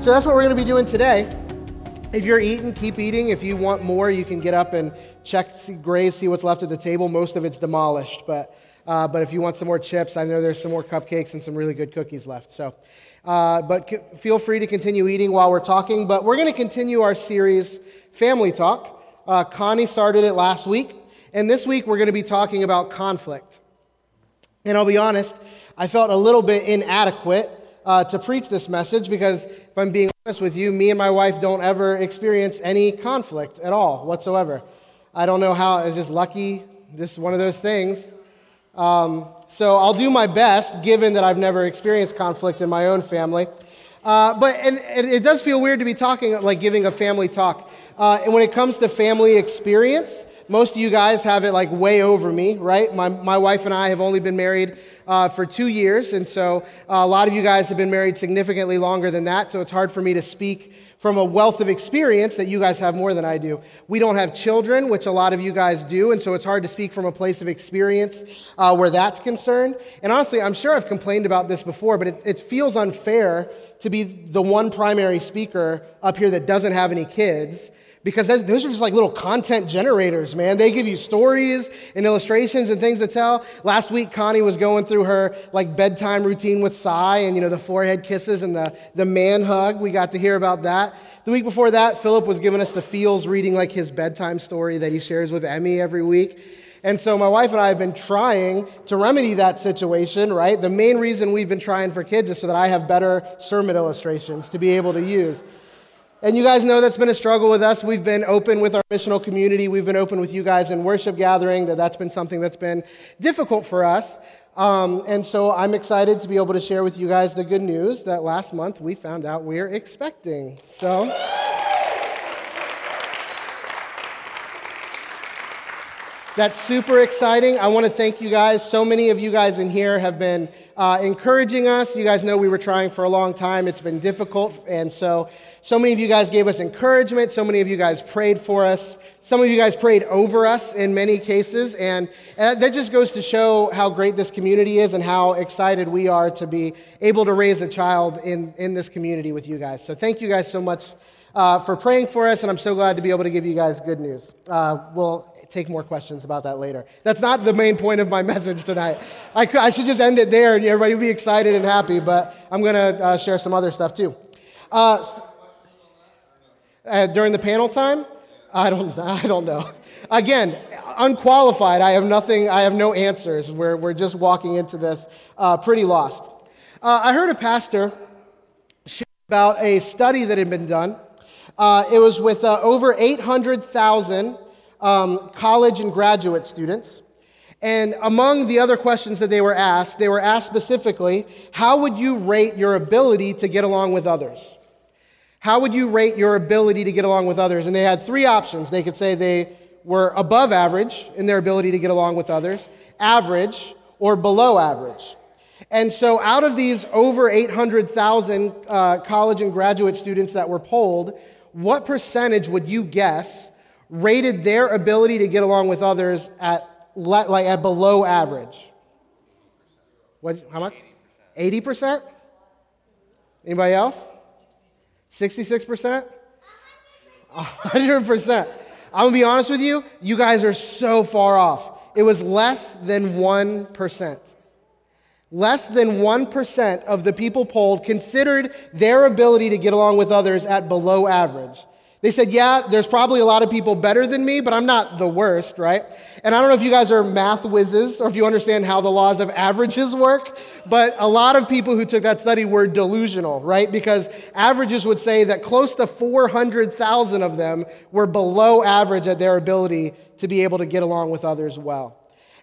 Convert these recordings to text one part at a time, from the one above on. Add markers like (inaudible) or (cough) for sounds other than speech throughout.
So that's what we're going to be doing today. If you're eating, keep eating. If you want more, you can get up and check, see, graze, see what's left at the table. Most of it's demolished, but uh, but if you want some more chips, I know there's some more cupcakes and some really good cookies left. So, uh, but c- feel free to continue eating while we're talking. But we're going to continue our series, Family Talk. Uh, Connie started it last week, and this week we're going to be talking about conflict. And I'll be honest, I felt a little bit inadequate uh, to preach this message because, if I'm being honest with you, me and my wife don't ever experience any conflict at all whatsoever. I don't know how, it's just lucky, just one of those things. Um, so I'll do my best, given that I've never experienced conflict in my own family. Uh, but and, and, it does feel weird to be talking, like giving a family talk. Uh, and when it comes to family experience, most of you guys have it like way over me, right? My, my wife and I have only been married uh, for two years, and so uh, a lot of you guys have been married significantly longer than that, so it's hard for me to speak from a wealth of experience that you guys have more than I do. We don't have children, which a lot of you guys do, and so it's hard to speak from a place of experience uh, where that's concerned. And honestly, I'm sure I've complained about this before, but it, it feels unfair to be the one primary speaker up here that doesn't have any kids because those are just like little content generators, man. They give you stories and illustrations and things to tell. Last week, Connie was going through her like bedtime routine with Cy and, you know, the forehead kisses and the, the man hug. We got to hear about that. The week before that, Philip was giving us the feels reading like his bedtime story that he shares with Emmy every week. And so my wife and I have been trying to remedy that situation, right? The main reason we've been trying for kids is so that I have better sermon illustrations to be able to use. And you guys know that's been a struggle with us. We've been open with our missional community. We've been open with you guys in worship gathering. That that's been something that's been difficult for us. Um, and so I'm excited to be able to share with you guys the good news that last month we found out we're expecting. So. That's super exciting. I want to thank you guys. So many of you guys in here have been uh, encouraging us. You guys know we were trying for a long time. It's been difficult. And so, so many of you guys gave us encouragement. So many of you guys prayed for us. Some of you guys prayed over us in many cases. And, and that just goes to show how great this community is and how excited we are to be able to raise a child in, in this community with you guys. So, thank you guys so much. Uh, for praying for us, and I'm so glad to be able to give you guys good news. Uh, we'll take more questions about that later. That's not the main point of my (laughs) message tonight. I, could, I should just end it there and everybody would be excited and happy, but I'm going to uh, share some other stuff too. Uh, uh, during the panel time? I don't, (laughs) I don't know. Again, unqualified. I have nothing, I have no answers. We're, we're just walking into this uh, pretty lost. Uh, I heard a pastor share about a study that had been done. Uh, it was with over 800,000 um, college and graduate students. And among the other questions that they were asked, they were asked specifically, how would you rate your ability to get along with others? How would you rate your ability to get along with others? And they had three options. They could say they were above average in their ability to get along with others, average, or below average. And so, out of these over 800,000 uh, college and graduate students that were polled, what percentage would you guess rated their ability to get along with others at like at below average. What? How much? Eighty percent. Anybody else? Sixty-six percent. hundred percent. I'm gonna be honest with you. You guys are so far off. It was less than one percent. Less than 1% of the people polled considered their ability to get along with others at below average. They said, Yeah, there's probably a lot of people better than me, but I'm not the worst, right? And I don't know if you guys are math whizzes or if you understand how the laws of averages work, but a lot of people who took that study were delusional, right? Because averages would say that close to 400,000 of them were below average at their ability to be able to get along with others well.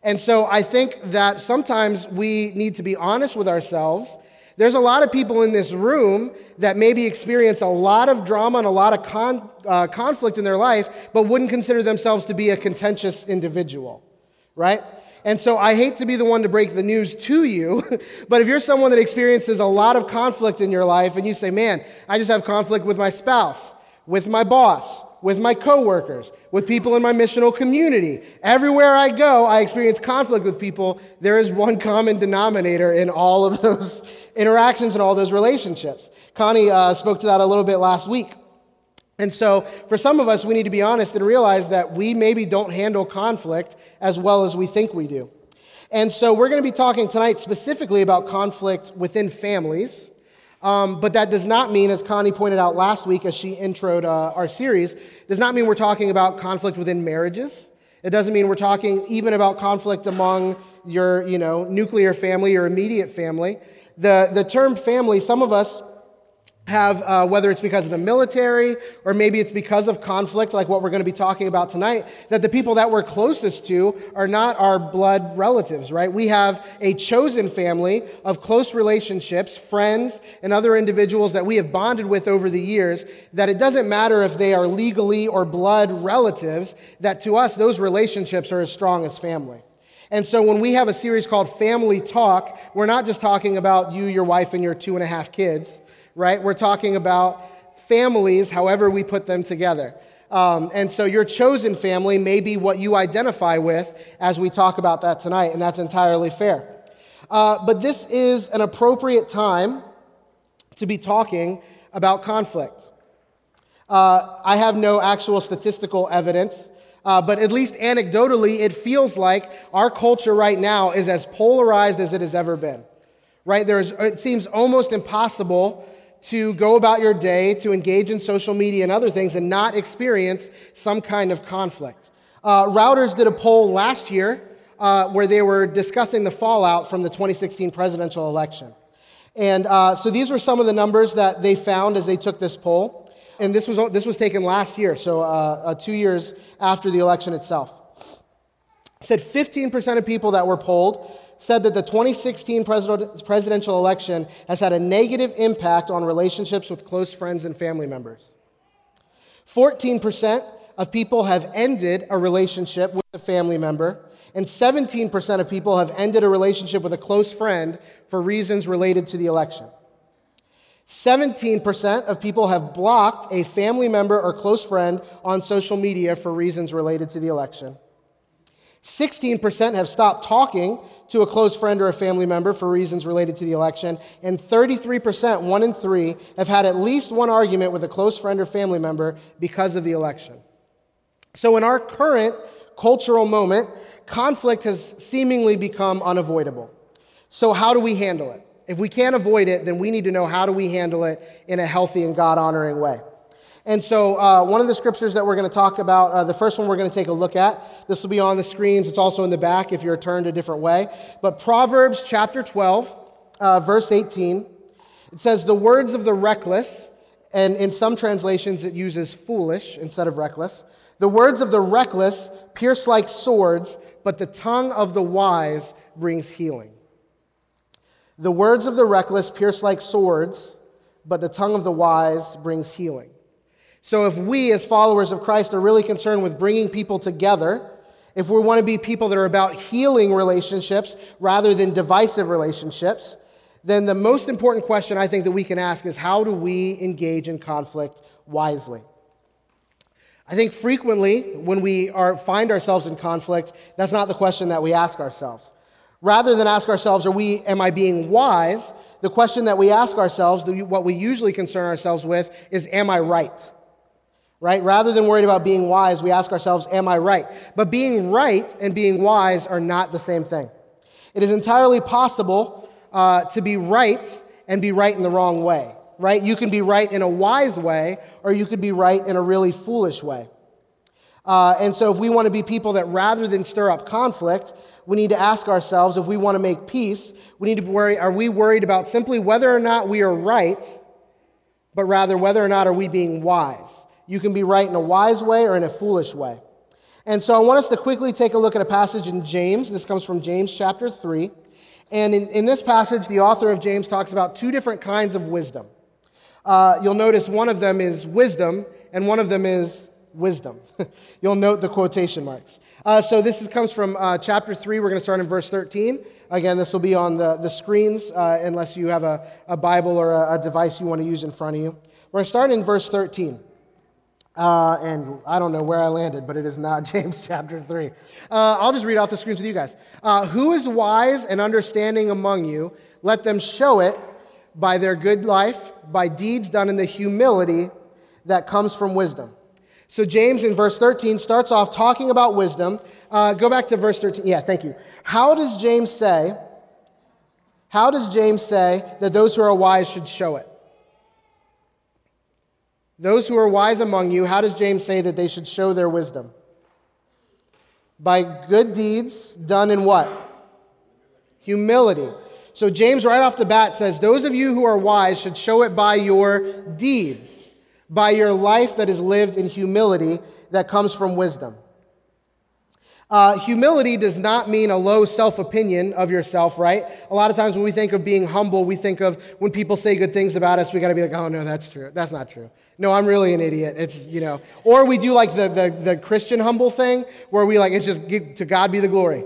And so I think that sometimes we need to be honest with ourselves There's a lot of people in this room that maybe experience a lot of drama and a lot of con- uh, conflict in their life, but wouldn't consider themselves to be a contentious individual, right? And so I hate to be the one to break the news to you, (laughs) but if you're someone that experiences a lot of conflict in your life and you say, man, I just have conflict with my spouse, with my boss, with my coworkers, with people in my missional community. Everywhere I go, I experience conflict with people. There is one common denominator in all of (laughs) those interactions and all those relationships. Connie uh, spoke to that a little bit last week. And so, for some of us, we need to be honest and realize that we maybe don't handle conflict as well as we think we do. And so, we're going to be talking tonight specifically about conflict within families. Um, but that does not mean, as Connie pointed out last week as she introed uh, our series, does not mean we're talking about conflict within marriages. It doesn't mean we're talking even about conflict among your, you know, nuclear family or immediate family. The, the term family, some of us have, uh, whether it's because of the military or maybe it's because of conflict, like what we're going to be talking about tonight, that the people that we're closest to are not our blood relatives, right? We have a chosen family of close relationships, friends, and other individuals that we have bonded with over the years, that it doesn't matter if they are legally or blood relatives, that to us, those relationships are as strong as family. And so when we have a series called Family Talk, we're not just talking about you, your wife, and your two and a half kids right? We're talking about families, however we put them together. Um, and so your chosen family may be what you identify with as we talk about that tonight, and that's entirely fair. Uh, but this is an appropriate time to be talking about conflict. Uh, I have no actual statistical evidence, uh, but at least anecdotally, it feels like our culture right now is as polarized as it has ever been. Right? There's, it seems almost impossible to go about your day, to engage in social media and other things, and not experience some kind of conflict. Uh, Reuters did a poll last year uh, where they were discussing the fallout from the 2016 presidential election. And uh, so these were some of the numbers that they found as they took this poll. And this was, this was taken last year, so uh, uh, two years after the election itself. It said 15% of people that were polled said that the 2016 presidential election has had a negative impact on relationships with close friends and family members. 14% of people have ended a relationship with a family member, and 17% of people have ended a relationship with a close friend for reasons related to the election. 17% of people have blocked a family member or close friend on social media for reasons related to the election. 16% have stopped talking to a close friend or a family member for reasons related to the election, and 33%, one in three, have had at least one argument with a close friend or family member because of the election. So, in our current cultural moment, conflict has seemingly become unavoidable. So, how do we handle it? If we can't avoid it, then we need to know how do we handle it in a healthy and God honoring way. And so, uh, one of the scriptures that we're going to talk about, uh, the first one we're going to take a look at, this will be on the screens. It's also in the back if you're turned a different way. But Proverbs chapter 12, uh, verse 18, it says, The words of the reckless, and in some translations it uses foolish instead of reckless. The words of the reckless pierce like swords, but the tongue of the wise brings healing. The words of the reckless pierce like swords, but the tongue of the wise brings healing. So, if we as followers of Christ are really concerned with bringing people together, if we want to be people that are about healing relationships rather than divisive relationships, then the most important question I think that we can ask is how do we engage in conflict wisely? I think frequently when we are, find ourselves in conflict, that's not the question that we ask ourselves. Rather than ask ourselves, are we, am I being wise? The question that we ask ourselves, what we usually concern ourselves with, is, am I right? Right? Rather than worried about being wise, we ask ourselves, Am I right? But being right and being wise are not the same thing. It is entirely possible uh, to be right and be right in the wrong way, right? You can be right in a wise way, or you could be right in a really foolish way. Uh, and so, if we want to be people that rather than stir up conflict, we need to ask ourselves if we want to make peace, we need to worry are we worried about simply whether or not we are right, but rather whether or not are we being wise? You can be right in a wise way or in a foolish way. And so I want us to quickly take a look at a passage in James. This comes from James chapter 3. And in, in this passage, the author of James talks about two different kinds of wisdom. Uh, you'll notice one of them is wisdom, and one of them is wisdom. (laughs) you'll note the quotation marks. Uh, so this is, comes from uh, chapter 3. We're going to start in verse 13. Again, this will be on the, the screens uh, unless you have a, a Bible or a, a, device you want to use in front of you. We're going to start in verse 13. Uh, and I don't know where I landed, but it is not (laughs) James chapter 3. Uh, I'll just read off the screens with you guys. Uh, Who is wise and understanding among you? Let them show it by their good life, by deeds done in the humility that comes from wisdom. So, James in verse 13 starts off talking about wisdom. Uh, go back to verse 13. Yeah, thank you. How does James say, how does James say that those who are wise should show it? Those who are wise among you, how does James say that they should show their wisdom? By good deeds done in what? Humility. So James, right off the bat, says, Those of you who are wise should show it by your deeds, by your life that is lived in humility that comes from wisdom. Uh, humility does not mean a low self opinion of yourself, right? A lot of times when we think of being humble, we think of when people say good things about us, we got to be like, oh, no, that's true. That's not true. No, I'm really an idiot. It's, you know, or we do like the, the, the Christian humble thing where we like, it's just to God be the glory.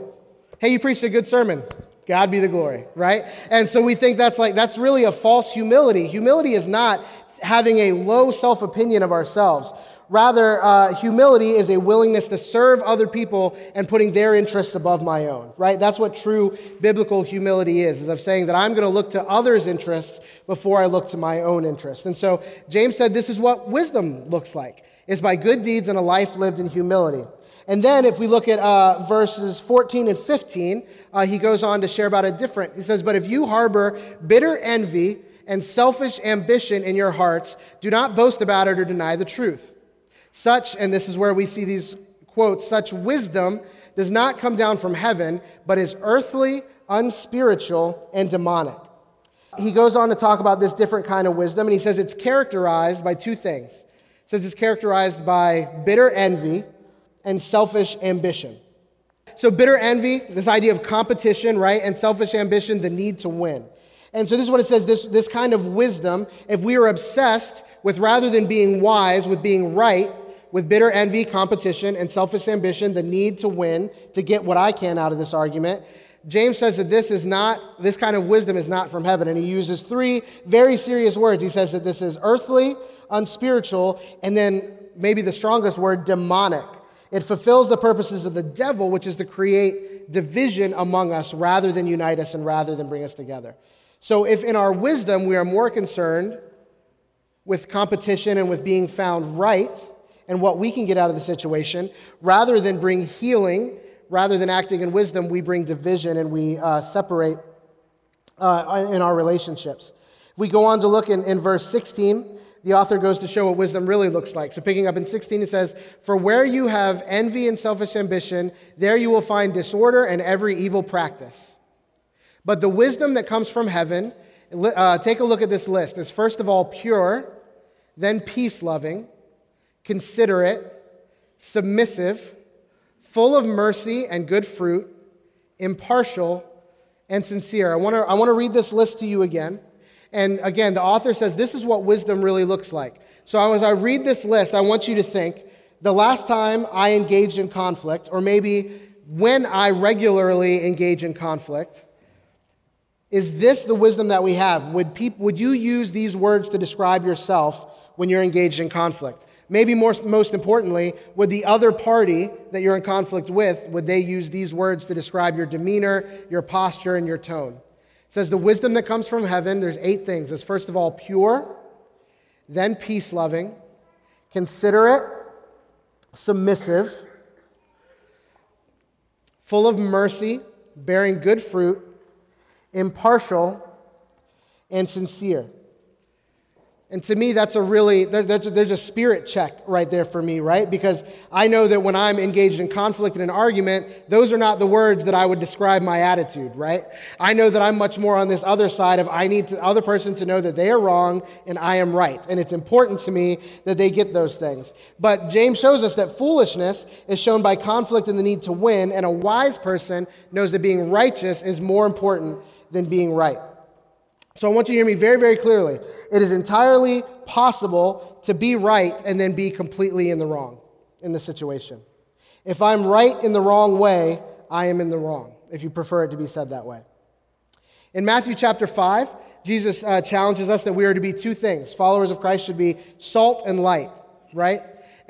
Hey, you preached a good sermon. God be the glory, right? And so we think that's like, that's really a false humility. Humility is not having a low self opinion of ourselves. Rather, uh, humility is a willingness to serve other people and putting their interests above my own, right? That's what true biblical humility is, is of saying that I'm going to look to others' interests before I look to my own interests. And so James said this is what wisdom looks like, is by good deeds and a life lived in humility. And then if we look at uh, verses 14 and 15, uh, he goes on to share about a different. He says, But if you harbor bitter envy and selfish ambition in your hearts, do not boast about it or deny the truth. Such, and this is where we see these quotes, such wisdom does not come down from heaven, but is earthly, unspiritual, and demonic. He goes on to talk about this different kind of wisdom, and he says it's characterized by two things. He says it's characterized by bitter envy and selfish ambition. So, bitter envy, this idea of competition, right, and selfish ambition, the need to win. And so, this is what it says this, this kind of wisdom, if we are obsessed with rather than being wise, with being right, with bitter envy, competition, and selfish ambition, the need to win, to get what I can out of this argument. James says that this is not, this kind of wisdom is not from heaven. And he uses three very serious words. He says that this is earthly, unspiritual, and then maybe the strongest word, demonic. It fulfills the purposes of the devil, which is to create division among us rather than unite us and rather than bring us together. So if in our wisdom we are more concerned with competition and with being found right, and what we can get out of the situation. Rather than bring healing, rather than acting in wisdom, we bring division and we uh, separate uh, in our relationships. We go on to look in, in verse 16. The author goes to show what wisdom really looks like. So, picking up in 16, it says, For where you have envy and selfish ambition, there you will find disorder and every evil practice. But the wisdom that comes from heaven, uh, take a look at this list, is first of all pure, then peace loving considerate, submissive, full of mercy and good fruit, impartial, and sincere. I want to I want to read this list to you again. And again, the author says this is what wisdom really looks like. So as I read this list, I want you to think the last time I engaged in conflict, or maybe when I regularly engage in conflict, is this the wisdom that we have? Would, people, would you use these words to describe yourself when you're engaged in conflict? Maybe more, most importantly, would the other party that you're in conflict with, would they use these words to describe your demeanor, your posture, and your tone? It says the wisdom that comes from heaven, there's eight things. It's first of all pure, then peace loving, considerate, submissive, full of mercy, bearing good fruit, impartial, and sincere. And to me, that's a really, there's a, there's a spirit check right there for me, right? Because I know that when I'm engaged in conflict and an argument, those are not the words that I would describe my attitude, right? I know that I'm much more on this other side of I need the other person to know that they are wrong and I am right. And it's important to me that they get those things. But James shows us that foolishness is shown by conflict and the need to win, and a wise person knows that being righteous is more important than being right. So I want you to hear me very, very clearly. It is entirely possible to be right and then be completely in the wrong in the situation. If I'm right in the wrong way, I am in the wrong, if you prefer it to be said that way. In Matthew chapter 5, Jesus uh, challenges us that we are to be two things. Followers of Christ should be salt and light, right?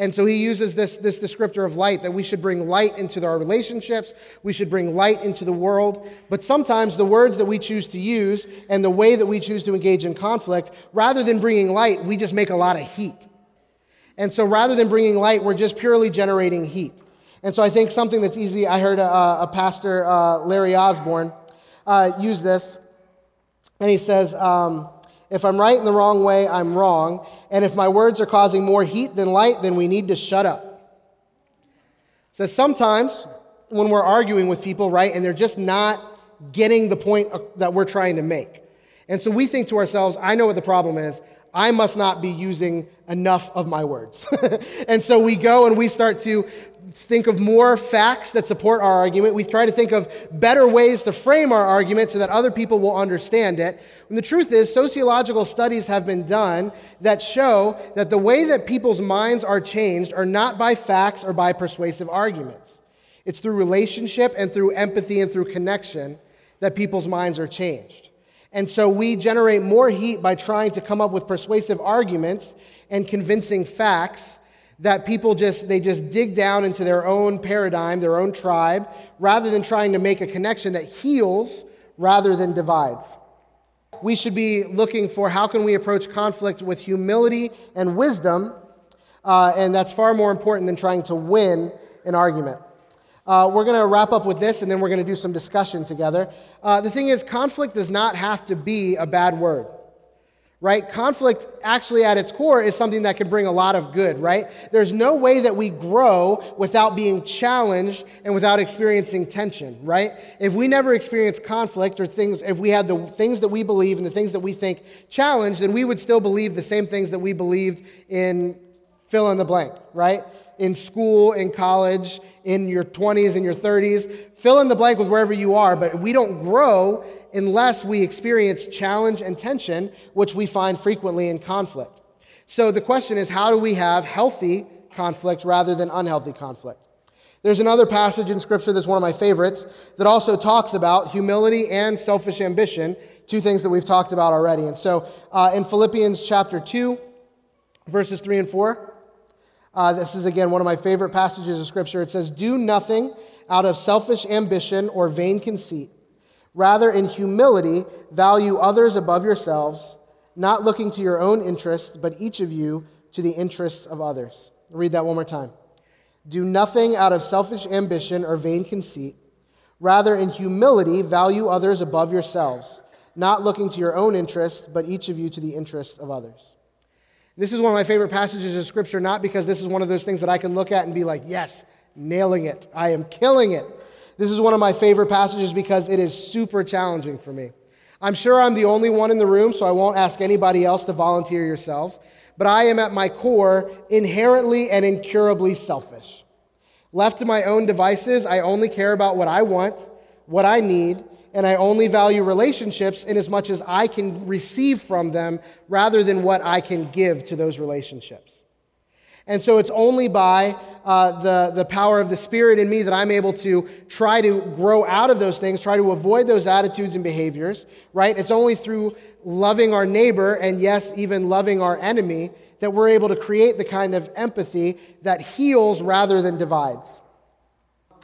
And so he uses this, this descriptor of light that we should bring light into our relationships, we should bring light into the world. But sometimes the words that we choose to use and the way that we choose to engage in conflict, rather than bringing light, we just make a lot of heat. And so rather than bringing light, we're just purely generating heat. And so I think something that's easy, I heard a, a pastor, uh, Larry Osborne, uh, use this. And he says, um, if I'm right in the wrong way, I'm wrong. And if my words are causing more heat than light, then we need to shut up. So sometimes when we're arguing with people, right, and they're just not getting the point that we're trying to make. And so we think to ourselves, I know what the problem is. I must not be using enough of my words. (laughs) and so we go and we start to think of more facts that support our argument. We try to think of better ways to frame our argument so that other people will understand it. And the truth is, sociological studies have been done that show that the way that people's minds are changed are not by facts or by persuasive arguments. It's through relationship and through empathy and through connection that people's minds are changed. And so we generate more heat by trying to come up with persuasive arguments and convincing facts that people just they just dig down into their own paradigm, their own tribe, rather than trying to make a connection that heals rather than divides. We should be looking for how can we approach conflict with humility and wisdom, uh, and that's far more important than trying to win an argument. Uh, we're going to wrap up with this, and then we're going to do some discussion together. Uh, the thing is, conflict does not have to be a bad word right? Conflict, actually, at its core, is something that can bring a lot of good, right? There's no way that we grow without being challenged and without experiencing tension, right? If we never experience conflict or things, if we had the things that we believe and the things that we think challenged, then we would still believe the same things that we believed in fill in the blank, right? In school, in college, in your 20s and your 30s. Fill in the blank with wherever you are, but we don't grow unless we experience challenge and tension, which we find frequently in conflict. So the question is how do we have healthy conflict rather than unhealthy conflict? There's another passage in Scripture that's one of my favorites that also talks about humility and selfish ambition, two things that we've talked about already. And so uh, in Philippians chapter 2, verses 3 and 4, uh, this is again one of my favorite passages of Scripture. It says, Do nothing out of selfish ambition or vain conceit Rather, in humility, value others above yourselves, not looking to your own interests, but each of you to the interests of others. I'll read that one more time. Do nothing out of selfish ambition or vain conceit. Rather, in humility, value others above yourselves, not looking to your own interests, but each of you to the interests of others. This is one of my favorite passages of Scripture, not because this is one of those things that I can look at and be like, yes, nailing it. I am killing it. This is one of my favorite passages because it is super challenging for me. I'm sure I'm the only one in the room, so I won't ask anybody else to volunteer yourselves. But I am at my core inherently and incurably selfish. Left to my own devices, I only care about what I want, what I need, and I only value relationships in as much as I can receive from them rather than what I can give to those relationships. And so it's only by uh, the, the power of the Spirit in me that I'm able to try to grow out of those things, try to avoid those attitudes and behaviors, right? It's only through loving our neighbor and, yes, even loving our enemy that we're able to create the kind of empathy that heals rather than divides.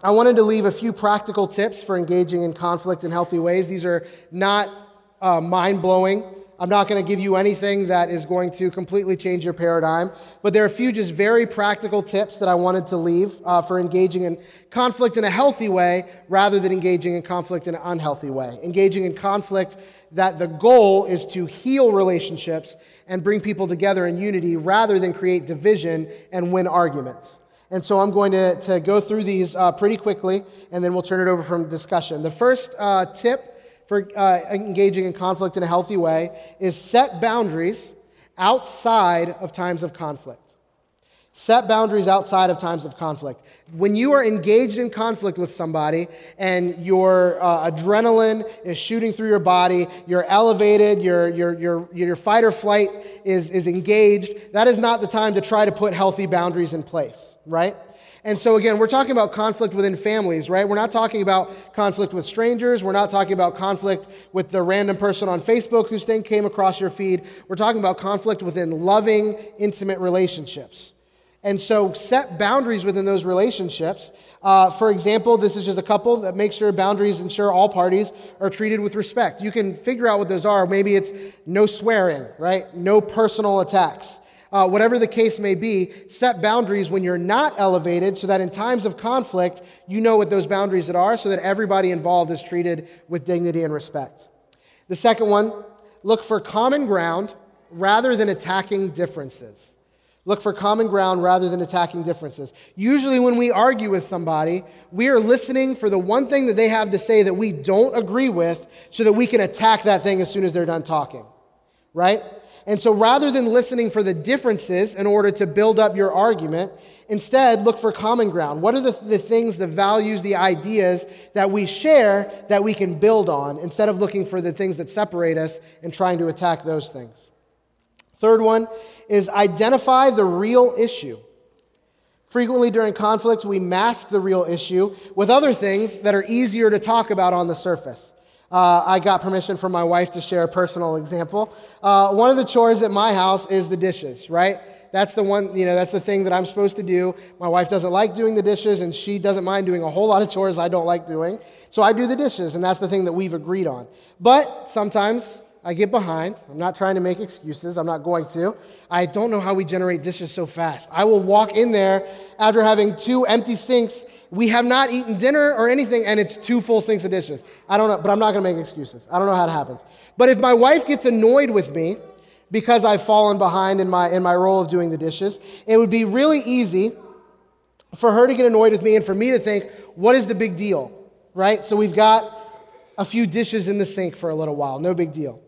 I wanted to leave a few practical tips for engaging in conflict in healthy ways. These are not uh, mind blowing. I'm not going to give you anything that is going to completely change your paradigm, but there are a few just very practical tips that I wanted to leave uh, for engaging in conflict in a healthy way rather than engaging in conflict in an unhealthy way. Engaging in conflict that the goal is to heal relationships and bring people together in unity rather than create division and win arguments. And so I'm going to, to go through these uh, pretty quickly, and then we'll turn it over from discussion. The first uh, tip for uh, engaging in conflict in a healthy way is set boundaries outside of times of conflict. Set boundaries outside of times of conflict. When you are engaged in conflict with somebody and your uh, adrenaline is shooting through your body, you're elevated, your, your, your, your fight or flight is, is engaged, that is not the time to try to put healthy boundaries in place, right? And so, again, we're talking about conflict within families, right? We're not talking about conflict with strangers. We're not talking about conflict with the random person on Facebook whose thing came across your feed. We're talking about conflict within loving, intimate relationships. And so set boundaries within those relationships. Uh, for example, this is just a couple that make sure boundaries ensure all parties are treated with respect. You can figure out what those are. Maybe it's no swearing, right? No personal attacks. Uh, whatever the case may be, set boundaries when you're not elevated so that in times of conflict, you know what those boundaries are so that everybody involved is treated with dignity and respect. The second one, look for common ground rather than attacking differences. Look for common ground rather than attacking differences. Usually, when we argue with somebody, we are listening for the one thing that they have to say that we don't agree with so that we can attack that thing as soon as they're done talking. Right? And so, rather than listening for the differences in order to build up your argument, instead look for common ground. What are the, the things, the values, the ideas that we share that we can build on instead of looking for the things that separate us and trying to attack those things? Third one is identify the real issue. Frequently during conflict, we mask the real issue with other things that are easier to talk about on the surface. Uh, I got permission from my wife to share a personal example. Uh, one of the chores at my house is the dishes, right? That's the one, you know, that's the thing that I'm supposed to do. My wife doesn't like doing the dishes, and she doesn't mind doing a whole lot of chores I don't like doing. So I do the dishes, and that's the thing that we've agreed on. But sometimes I get behind. I'm not trying to make excuses. I'm not going to. I don't know how we generate dishes so fast. I will walk in there after having two empty sinks. We have not eaten dinner or anything, and it's two full sinks of dishes. I don't know, but I'm not going to make excuses. I don't know how it happens. But if my wife gets annoyed with me because I've fallen behind in my, in my role of doing the dishes, it would be really easy for her to get annoyed with me and for me to think, what is the big deal? Right? So we've got a few dishes in the sink for a little while. No big deal.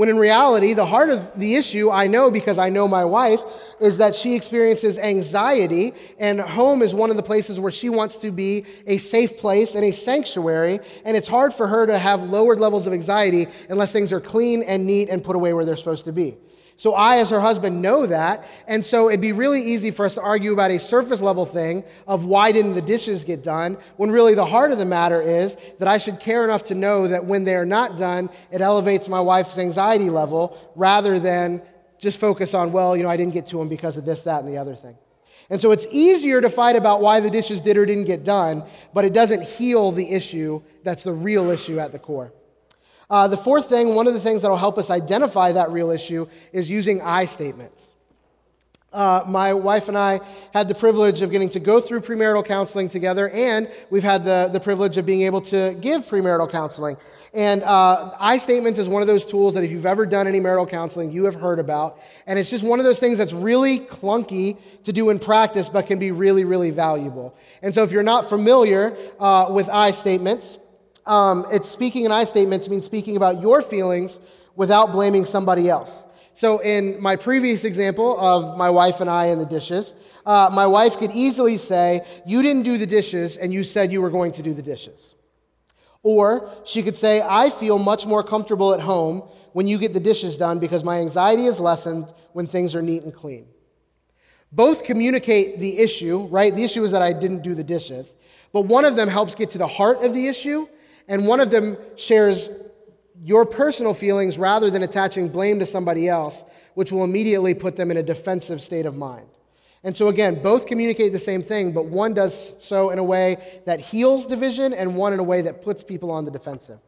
When in reality, the heart of the issue, I know because I know my wife, is that she experiences anxiety, and home is one of the places where she wants to be a safe place and a sanctuary, and it's hard for her to have lowered levels of anxiety unless things are clean and neat and put away where they're supposed to be. So I, as her husband, know that. And so it'd be really easy for us to argue about a surface level thing of why didn't the dishes get done, when really the heart of the matter is that I should care enough to know that when they are not done, it elevates my wife's anxiety level rather than just focus on, well, you know, I didn't get to them because of this, that, and the other thing. And so it's easier to fight about why the dishes did or didn't get done, but it doesn't heal the issue that's the real issue at the core. Uh, the fourth thing, one of the things that will help us identify that real issue, is using I statements. Uh, my wife and I had the privilege of getting to go through premarital counseling together, and we've had the, the privilege of being able to give premarital counseling. And uh, I statements is one of those tools that if you've ever done any marital counseling, you have heard about. And it's just one of those things that's really clunky to do in practice, but can be really, really valuable. And so if you're not familiar uh, with I statements, um, it's speaking in I statements means speaking about your feelings without blaming somebody else. So, in my previous example of my wife and I and the dishes, uh, my wife could easily say, You didn't do the dishes, and you said you were going to do the dishes. Or she could say, I feel much more comfortable at home when you get the dishes done because my anxiety is lessened when things are neat and clean. Both communicate the issue, right? The issue is that I didn't do the dishes, but one of them helps get to the heart of the issue, and one of them shares your personal feelings rather than attaching blame to somebody else, which will immediately put them in a defensive state of mind. And so, again, both communicate the same thing, but one does so in a way that heals division and one in a way that puts people on the defensive.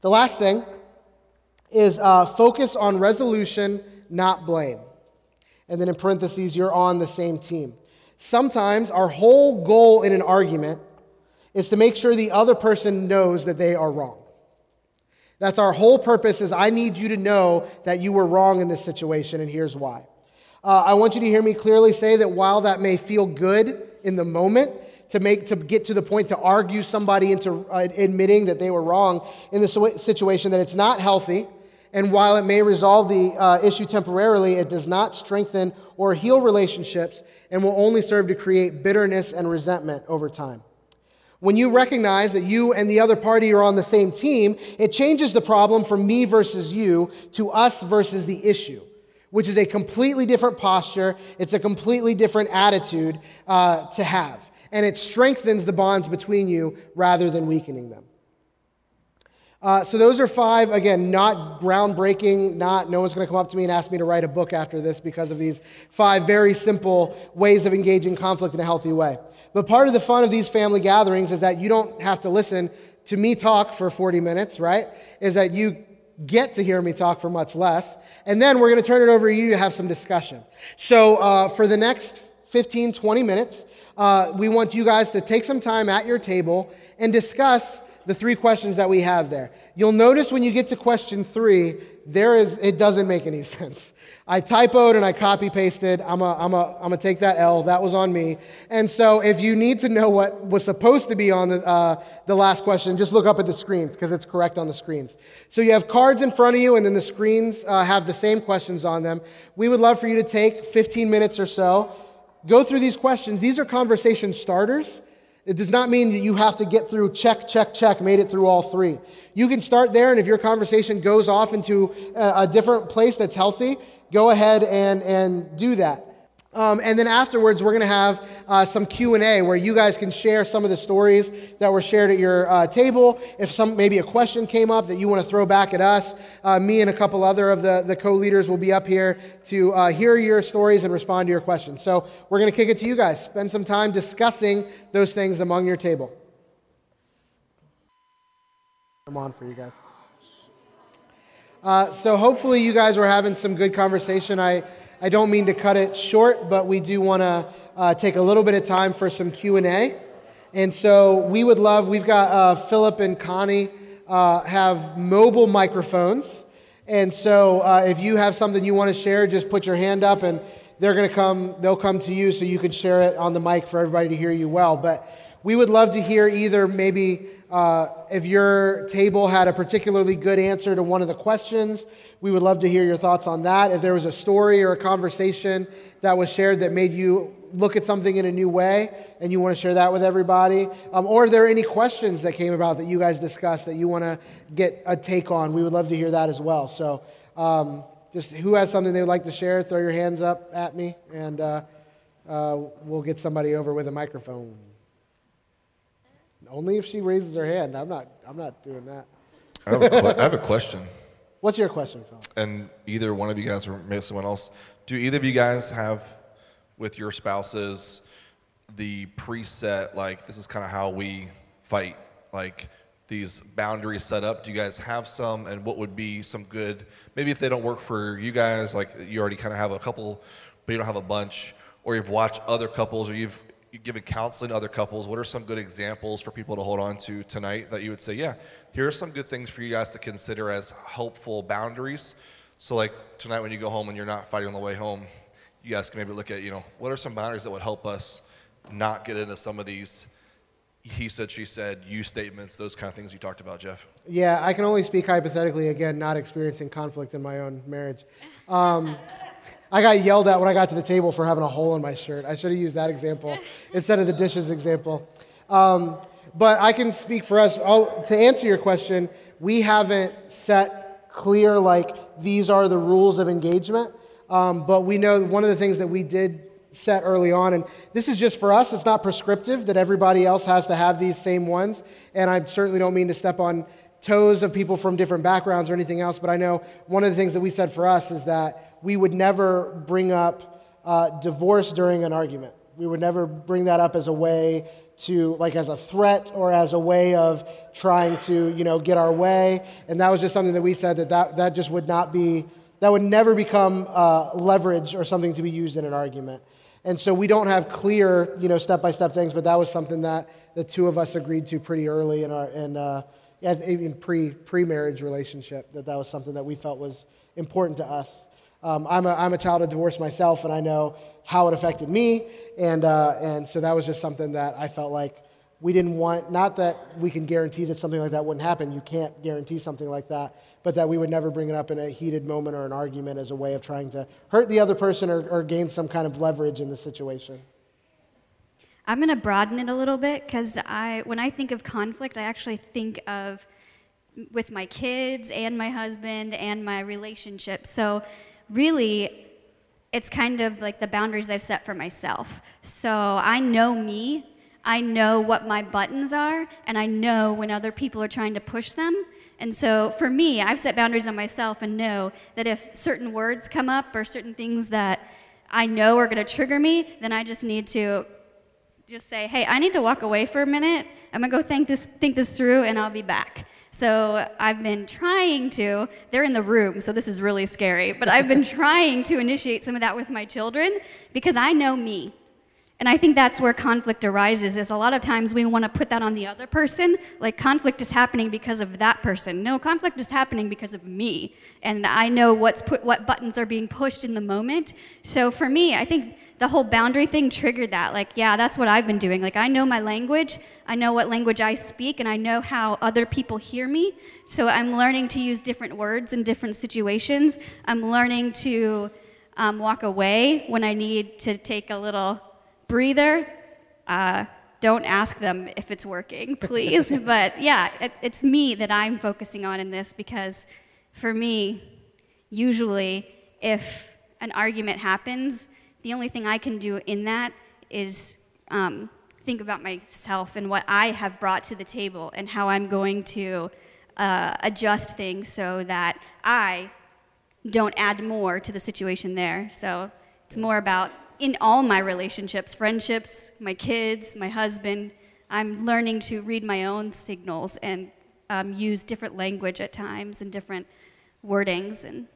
The last thing is uh, focus on resolution, not blame. And then in parentheses, you're on the same team. Sometimes our whole goal in an argument is to make sure the other person knows that they are wrong. That's our whole purpose is I need you to know that you were wrong in this situation, and here's why. Uh, I want you to hear me clearly say that while that may feel good in the moment, to make to get to the point to argue somebody into uh, admitting that they were wrong in the situation that it's not healthy and while it may resolve the uh, issue temporarily it does not strengthen or heal relationships and will only serve to create bitterness and resentment over time when you recognize that you and the other party are on the same team it changes the problem from me versus you to us versus the issue which is a completely different posture it's a completely different attitude uh, to have and it strengthens the bonds between you rather than weakening them. Uh, so those are five, again, not groundbreaking, not no one's going to come up to me and ask me to write a book after this because of these five very simple ways of engaging conflict in a healthy way. But part of the fun of these family gatherings is that you don't have to listen to me talk for 40 minutes, right? Is that you get to hear me talk for much less. And then we're going to turn it over to you to have some discussion. So uh, for the next 15, 20 minutes, uh, we want you guys to take some time at your table and discuss the three questions that we have there. You'll notice when you get to question three, there is, it doesn't make any (laughs) sense. I typoed and I copy pasted. I'm going I'm a, I'm to take that L. That was on me. And so if you need to know what was supposed to be on the, uh, the last question, just look up at the screens because it's correct on the screens. So you have cards in front of you and then the screens uh, have the same questions on them. We would love for you to take 15 minutes or so go through these questions. These are conversation starters. It does not mean that you have to get through check, check, check, made it through all three. You can start there, and if your conversation goes off into a, different place that's healthy, go ahead and, and do that. Um, and then afterwards, we're going to have uh, some Q&A where you guys can share some of the stories that were shared at your uh, table. If some maybe a question came up that you want to throw back at us, uh, me and a couple other of the, the co-leaders will be up here to uh, hear your stories and respond to your questions. So we're going to kick it to you guys. Spend some time discussing those things among your table. I'm on for you guys. Uh, so hopefully you guys were having some good conversation. I I don't mean to cut it short, but we do want to uh, take a little bit of time for some Q&A. And so we would love, we've got uh, Philip and Connie uh, have mobile microphones. And so uh, if you have something you want to share, just put your hand up and they're going to come, they'll come to you so you can share it on the mic for everybody to hear you well. But we would love to hear either maybe uh, if your table had a particularly good answer to one of the questions, we would love to hear your thoughts on that. If there was a story or a conversation that was shared that made you look at something in a new way and you want to share that with everybody, um, or are there are any questions that came about that you guys discussed that you want to get a take on, we would love to hear that as well. So, um, just who has something they would like to share, throw your hands up at me, and uh, uh, we'll get somebody over with a microphone. Only if she raises her hand. I'm not. I'm not doing that. I have a, I have a question. (laughs) What's your question, Phil? And either one of you guys or maybe someone else, do either of you guys have with your spouses the preset like this is kind of how we fight like these boundaries set up? Do you guys have some? And what would be some good? Maybe if they don't work for you guys, like you already kind of have a couple, but you don't have a bunch, or you've watched other couples, or you've you've given counseling to other couples. What are some good examples for people to hold on to tonight that you would say, yeah, here are some good things for you guys to consider as helpful boundaries? So, like tonight when you go home and you're not fighting on the way home, you guys can maybe look at, you know, what are some boundaries that would help us not get into some of these he said, she said, you statements, those kind of things you talked about, Jeff? Yeah, I can only speak hypothetically, again, not experiencing conflict in my own marriage. Um, I got yelled at when I got to the table for having a hole in my shirt. I should have used that example (laughs) instead of the dishes example. Um, but I can speak for us. Oh, to answer your question, we haven't set clear, like, these are the rules of engagement. Um, but we know one of the things that we did set early on, and this is just for us, it's not prescriptive that everybody else has to have these same ones. And I certainly don't mean to step on toes of people from different backgrounds or anything else, but I know one of the things that we said for us is that we would never bring up uh, divorce during an argument. We would never bring that up as a way to, like, as a threat or as a way of trying to, you know, get our way. And that was just something that we said that that, that just would not be, that would never become uh, leverage or something to be used in an argument. And so we don't have clear, you know, step by step things, but that was something that the two of us agreed to pretty early in our, in, uh, even pre pre marriage relationship that that was something that we felt was important to us. Um, I'm, a, I'm a child of divorce myself, and I know how it affected me, and uh, and so that was just something that I felt like we didn't want. Not that we can guarantee that something like that wouldn't happen. You can't guarantee something like that, but that we would never bring it up in a heated moment or an argument as a way of trying to hurt the other person or, or gain some kind of leverage in the situation. I'm going to broaden it a little bit because I, when I think of conflict, I actually think of with my kids and my husband and my relationship. So, really, it's kind of like the boundaries I've set for myself. So, I know me, I know what my buttons are, and I know when other people are trying to push them. And so, for me, I've set boundaries on myself and know that if certain words come up or certain things that I know are going to trigger me, then I just need to just say, hey, I need to walk away for a minute. I'm gonna go think this, think this through, and I'll be back. So I've been trying to, they're in the room, so this is really scary, but I've been (laughs) trying to initiate some of that with my children because I know me. And I think that's where conflict arises is a lot of times we want to put that on the other person, like conflict is happening because of that person. No, conflict is happening because of me. And I know what's put what buttons are being pushed in the moment. So for me, I think the whole boundary thing triggered that. Like, yeah, that's what I've been doing. Like, I know my language, I know what language I speak, and I know how other people hear me. So I'm learning to use different words in different situations. I'm learning to um, walk away when I need to take a little breather. Uh, don't ask them if it's working, (laughs) please. (laughs) but yeah, it, it's me that I'm focusing on in this because for me, usually, if an argument happens, the only thing I can do in that is um, think about myself and what I have brought to the table and how I'm going to uh, adjust things so that I don't add more to the situation there. So it's more about in all my relationships, friendships, my kids, my husband, I'm learning to read my own signals and um, use different language at times and different wordings and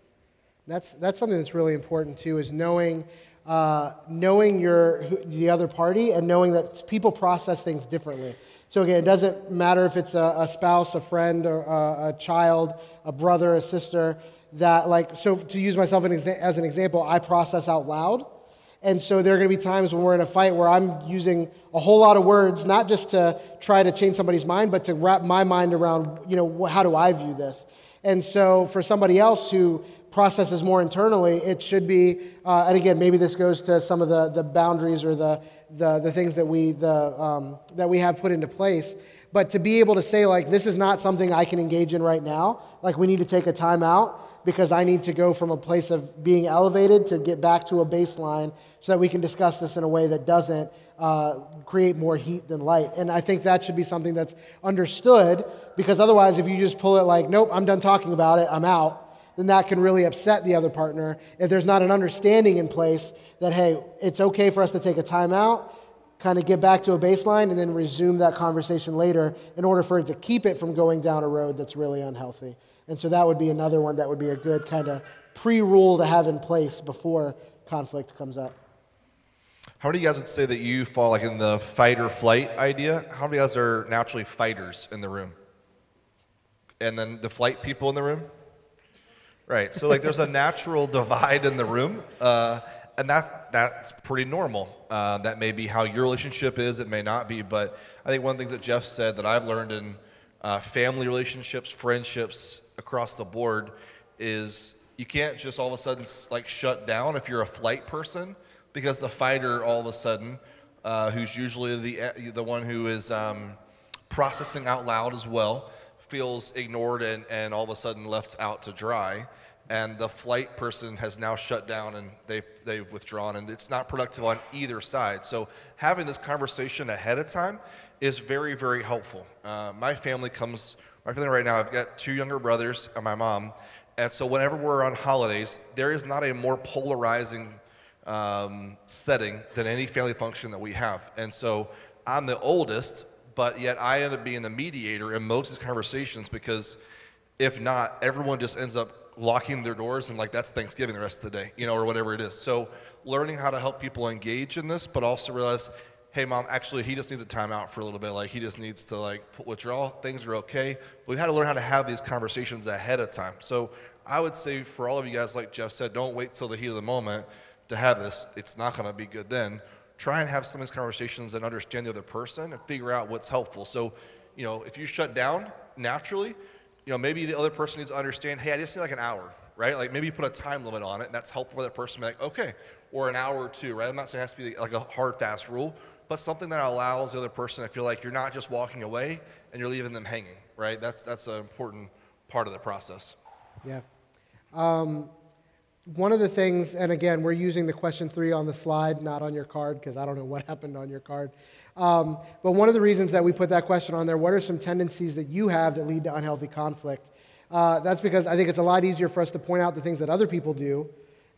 that's that's something that's really important too is knowing uh, knowing your, the other party and knowing that people process things differently. So, again, it doesn't matter if it's a, a spouse, a friend, or a, a, child, a brother, a sister, that, like, so to use myself as an example, I process out loud. And so there are going to be times when we're in a fight where I'm using a whole lot of words, not just to try to change somebody's mind, but to wrap my mind around, you know, how do I view this? And so for somebody else who processes more internally, it should be, uh, and again, maybe this goes to some of the, the boundaries or the, the, the things that we, the, um, that we have put into place. But to be able to say, like, this is not something I can engage in right now, like, we need to take a time out because I need to go from a place of being elevated to get back to a baseline so that we can discuss this in a way that doesn't uh, create more heat than light. And I think that should be something that's understood because otherwise, if you just pull it like, nope, I'm done talking about it, I'm out, then that can really upset the other partner if there's not an understanding in place that, hey, it's okay for us to take a time out, kind of get back to a baseline, and then resume that conversation later in order for it to keep it from going down a road that's really unhealthy. And so that would be another one that would be a good kind of pre rule to have in place before conflict comes up. How many of you guys would say that you fall like in the fight or flight idea? How many of you guys are naturally fighters in the room? And then the flight people in the room? Right. So like there's a natural divide in the room, uh, and that's that's pretty normal. Uh, that may be how your relationship is. It may not be. But I think one of the things that Jeff said that I've learned in uh, family relationships, friendships across the board is you can't just all of a sudden like shut down if you're a flight person because the fighter all of a sudden, uh, who's usually the the one who is um, processing out loud as well feels ignored and, and all of a sudden left out to dry. And the flight person has now shut down and they've, they've withdrawn, and it's not productive on either side. So, having this conversation ahead of time is very, very helpful. Uh, my family comes, my family right now, I've got two younger brothers and my mom. And so, whenever we're on holidays, there is not a more polarizing um, setting than any family function that we have. And so, I'm the oldest, but yet I end up being the mediator in most of these conversations because if not, everyone just ends up locking their doors and like that's Thanksgiving the rest of the day, you know, or whatever it is. So learning how to help people engage in this, but also realize hey mom, actually he just needs a timeout for a little bit. Like he just needs to like withdraw. Things are okay. We've had to learn how to have these conversations ahead of time. So I would say for all of you guys, like Jeff said, don't wait till the heat of the moment to have this. It's not going to be good then. Try and have some of these conversations and understand the other person and figure out what's helpful. So, you know, if you shut down naturally, you know, maybe the other person needs to understand, hey, I just need like an hour, right? Like maybe you put a time limit on it, and that's helpful for that person to be like, okay, or an hour or two, right? I'm not saying it has to be like a hard, fast rule, but something that allows the other person to feel like you're not just walking away and you're leaving them hanging, right? That's, that's an important part of the process. Yeah. Um, one of the things, and again, we're using the question three on the slide, not on your card, because I don't know what (laughs) happened on your card. Um, but one of the reasons that we put that question on there, what are some tendencies that you have that lead to unhealthy conflict? Uh, that's because I think it's a lot easier for us to point out the things that other people do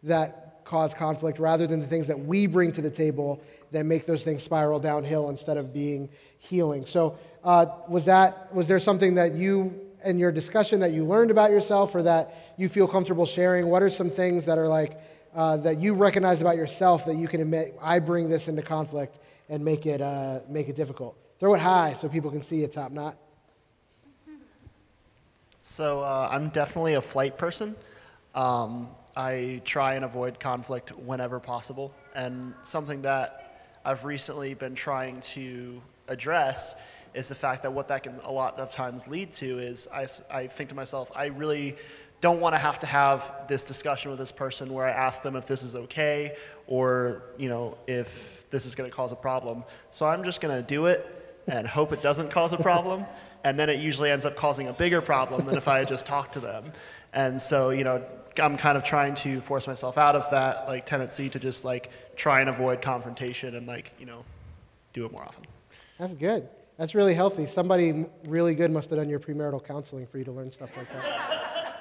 that cause conflict rather than the things that we bring to the table that make those things spiral downhill instead of being healing. So, uh, was that was there something that you in your discussion that you learned about yourself or that you feel comfortable sharing? What are some things that are like uh, that you recognize about yourself that you can admit, I bring this into conflict and make it, uh, make it difficult? Throw it high so people can see it top knot. So uh, I'm definitely a flight person. Um, I try and avoid conflict whenever possible. And something that I've recently been trying to address is the fact that what that can a lot of times lead to is I, I think to myself, I really don't want to have to have this discussion with this person where I ask them if this is okay or you know if this is going to cause a problem. So I'm just going to do it and hope it doesn't cause a problem, (laughs) and then it usually ends up causing a bigger problem than if I had just talked to them. And so you know I'm kind of trying to force myself out of that like tendency to just like try and avoid confrontation and like you know do it more often. That's good. That's really healthy. Somebody really good must have done your premarital counseling for you to learn stuff like that.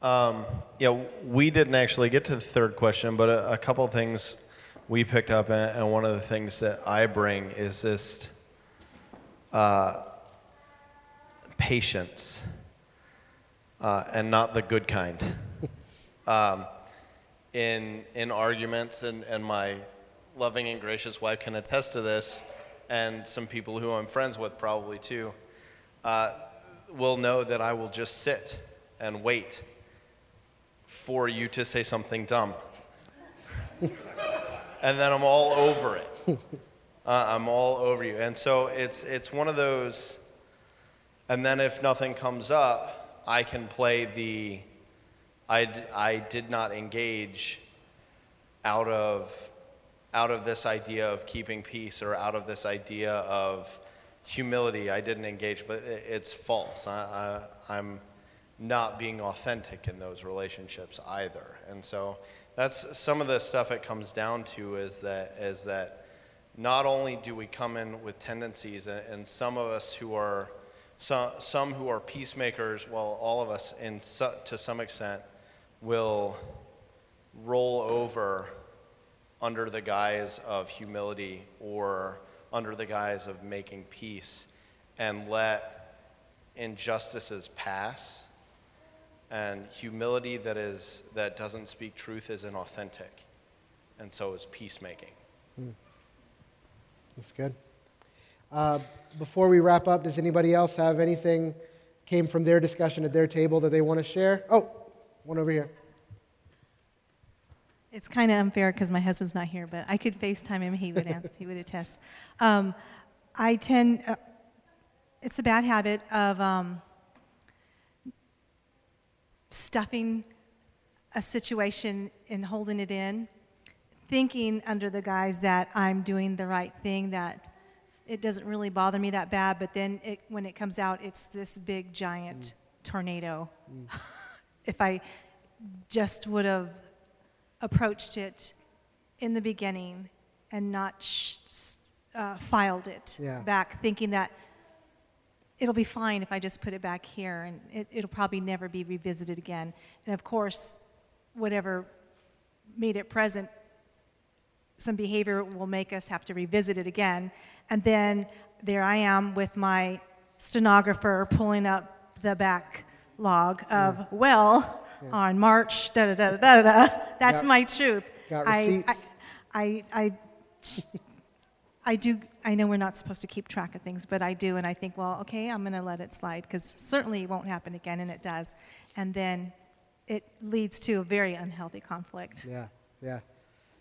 Um, yeah, we didn't actually get to the third question, but a, a couple things we picked up, and, one of the things that I bring is this uh, patience, uh, and not the good kind. (laughs) um, in in arguments, and, and my loving and gracious wife can attest to this and some people who I'm friends with probably too, uh, will know that I will just sit and wait for you to say something dumb. (laughs) and then I'm all over it. (laughs) Uh, I'm all over you. And so it's, it's one of those, and then if nothing comes up, I can play the I, d- I did not engage out of out of this idea of keeping peace or out of this idea of humility, I didn't engage, but it's false. I, am not being authentic in those relationships either. And so that's some of the stuff it comes down to is that, is that not only do we come in with tendencies, and some of us who are, some, some who are peacemakers, well, all of us in, to some extent, will roll over under the guise of humility or under the guise of making peace and let injustices pass. And humility that is that doesn't speak truth is inauthentic and so is peacemaking. Hmm. that's good. Uh, before we wrap up does anybody else have anything came from their discussion at their table that they want to share? Oh one over here it's kind of unfair because my husband's not here, but I could FaceTime him. He would answer, he would attest. Um, I tend. Uh, it's a bad habit of um, stuffing a situation and holding it in, thinking under the guise that I'm doing the right thing, that it doesn't really bother me that bad, but then it, when it comes out, it's this big giant mm. tornado. Mm. (laughs) if I just would have approached it in the beginning and not sh- uh, filed it yeah. back, thinking that it'll be fine if I just put it back here and it, it'll probably never be revisited again. And of course, whatever made it present, some behavior will make us have to revisit it again. And then there I am with my stenographer pulling up the back log of, yeah. well. On March, da da da da da da. (laughs) That's my truth. Got I, I, I, I (laughs) I do, I know we're not supposed to keep track of things, but I do, and I think, well, okay, I'm going to let it slide because certainly it won't happen again, and it does. And then it leads to a very unhealthy conflict. Yeah, yeah.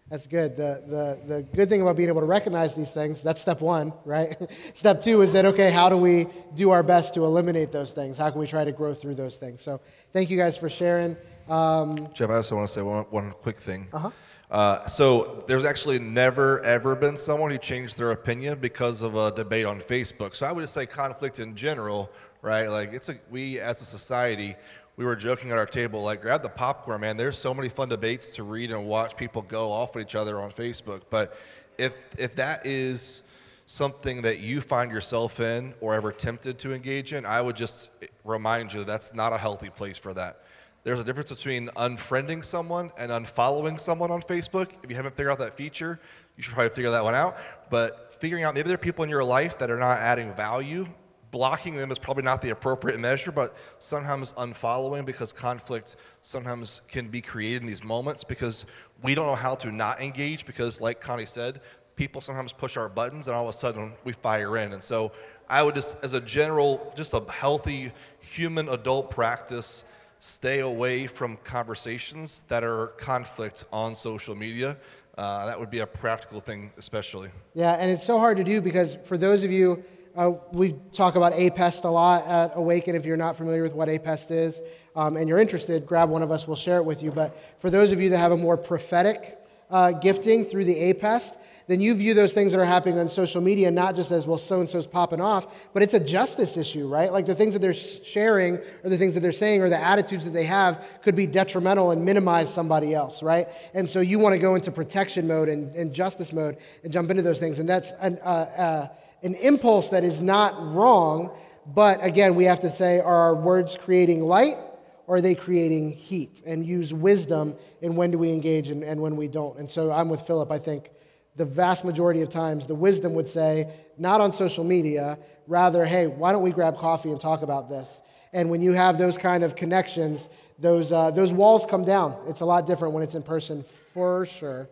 That's good. The, the, the good thing about being able to recognize these things, that's step one, right? (laughs) step two is that, okay, how do we do our best to eliminate those things? How can we try to grow through those things? So thank you guys for sharing. Um, Jeff, I also want to say one, one quick thing. Uh-huh. Uh, so there's actually never ever been someone who changed their opinion because of a debate on Facebook. So I would just say conflict in general, right? Like it's a we as a society, we were joking at our table, like grab the popcorn, man. There's so many fun debates to read and watch people go off at each other on Facebook. But if if that is something that you find yourself in or ever tempted to engage in, I would just remind you that's not a healthy place for that. There's a difference between unfriending someone and unfollowing someone on Facebook. If you haven't figured out that feature, you should probably figure that one out. But figuring out maybe there are people in your life that are not adding value, blocking them is probably not the appropriate measure, but sometimes unfollowing because conflict sometimes can be created in these moments because we don't know how to not engage because, like Connie said, people sometimes push our buttons and all of a sudden we fire in. And so I would just, as a general, just a healthy human adult practice, stay away from conversations that are conflict on social media. Uh, that would be a practical thing, especially. Yeah, and it's so hard to do because for those of you, uh, we talk about APEST a lot at Awaken. If you're not familiar with what APEST is um, and you're interested, grab one of us, we'll share it with you. But for those of you that have a more prophetic uh, gifting through the APEST, then you view those things that are happening on social media not just as, well, so and so's popping off, but it's a justice issue, right? Like the things that they're sharing or the things that they're saying or the attitudes that they have could be detrimental and minimize somebody else, right? And so you want to go into protection mode and, and justice mode and jump into those things. And that's an, uh, uh, an impulse that is not wrong, but again, we have to say, are our words creating light? Or are they creating heat? And use wisdom in when do we engage and, and when we don't. And so I'm with Philip. I think the vast majority of times, the wisdom would say, not on social media, rather, hey, why don't we grab coffee and talk about this? And when you have those kind of connections, those, uh, those walls come down. It's a lot different when it's in person, for sure.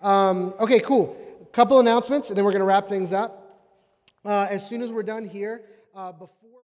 Um, okay, cool. Couple announcements, and then we're going to wrap things up. Uh, as soon as we're done here, uh, before